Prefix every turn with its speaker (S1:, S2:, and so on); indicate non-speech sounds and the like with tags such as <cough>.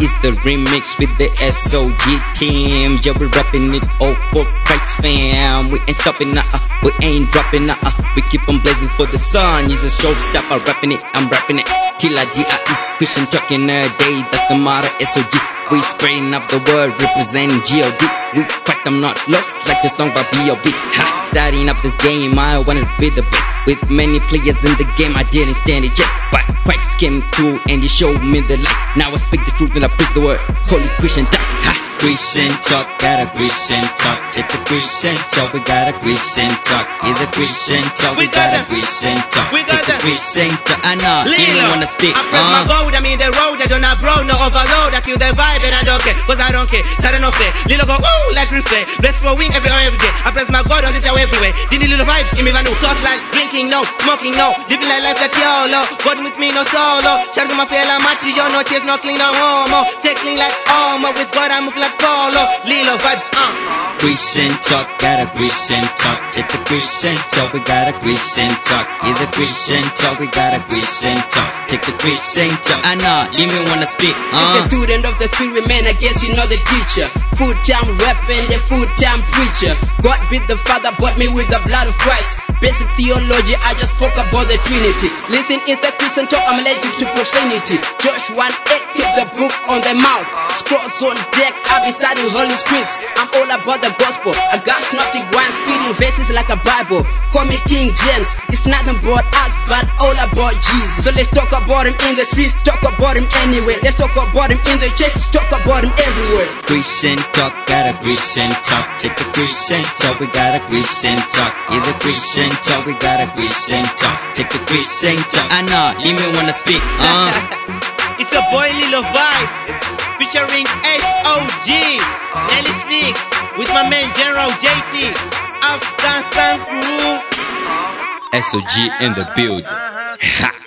S1: It's the remix with the SOG team. Yeah, we rapping it all for Christ fam. We ain't stopping, uh, uh we ain't dropping, uh, uh we keep on blazing for the sun. He's a showstopper, rapping it, I'm rapping it. Till I D-I-E, Christian talking a day, that's the motto, SOG. We spraying up the word, representing G-O-D. We Christ, I'm not lost, like the song by B.O.B. Ha, starting up this game, I wanna be the best. With many players in the game, I didn't stand it yet. But Christ came through and he showed me the light. Now I speak the truth and I preach the word. Holy Christian, die. Ha. Christian talk, got a Christian talk. Check the Christian talk, we got a Christian talk. Is a Christian talk, we, got, a Christian talk.
S2: We got
S1: Check the Christian talk. I know, you don't wanna speak.
S2: I press my
S1: Uh.
S2: gold, I'm in the road, I don't have bro, no kill the vibe and I don't care, cause I don't care. Saturday no fair. Little go, ooh, like refair. Bless for wing every hour, every day. I press my God on the show everywhere. Did little vibe in me, van sauce like drinking, no, smoking, no. Living like life like YOLO. God with me, no solo. Shout to my fella, machi, yo, no chase, no clean, no homo. Stay clean like homo. With God, I move like Polo. Lilo Vybez, uh.
S1: Christian talk, got a Christian talk. Check the Christian talk, we got a Christian talk. Is a Christian talk, we got a Christian talk. Check the Christian talk. I know, leave me wanna speak.
S3: The
S1: Uh.
S3: student of the spirit, man, I guess you know the teacher. Full time rapping, the full time preacher. God be the Father, bought me with the blood of Christ. Basic theology, I just spoke about the Trinity. Listen, it's the Christian talk, I'm allergic to profanity. Josh 1 8, keep the book on the mouth. Scrolls on deck, I've been studying holy scripts. I'm all about the gospel. I got snotty wine, spitting verses like a Bible. Call me King James. It's nothing about us, but all about Jesus. So let's talk about him in the streets, talk about him anywhere. Let's talk about him in the church, talk about him everywhere.
S1: Christian talk, got a Christian talk. Check the Christian talk, we got a Christian talk. Is a Christian talk, we got a Christian talk. Take the Christian talk. I know, leave me wanna speak. Uh. <laughs>
S2: It's a boy Lilo Vibe featuring SOG Nielly Slick with my man General JT Afghanistan crew.
S1: SOG in the building. Ha!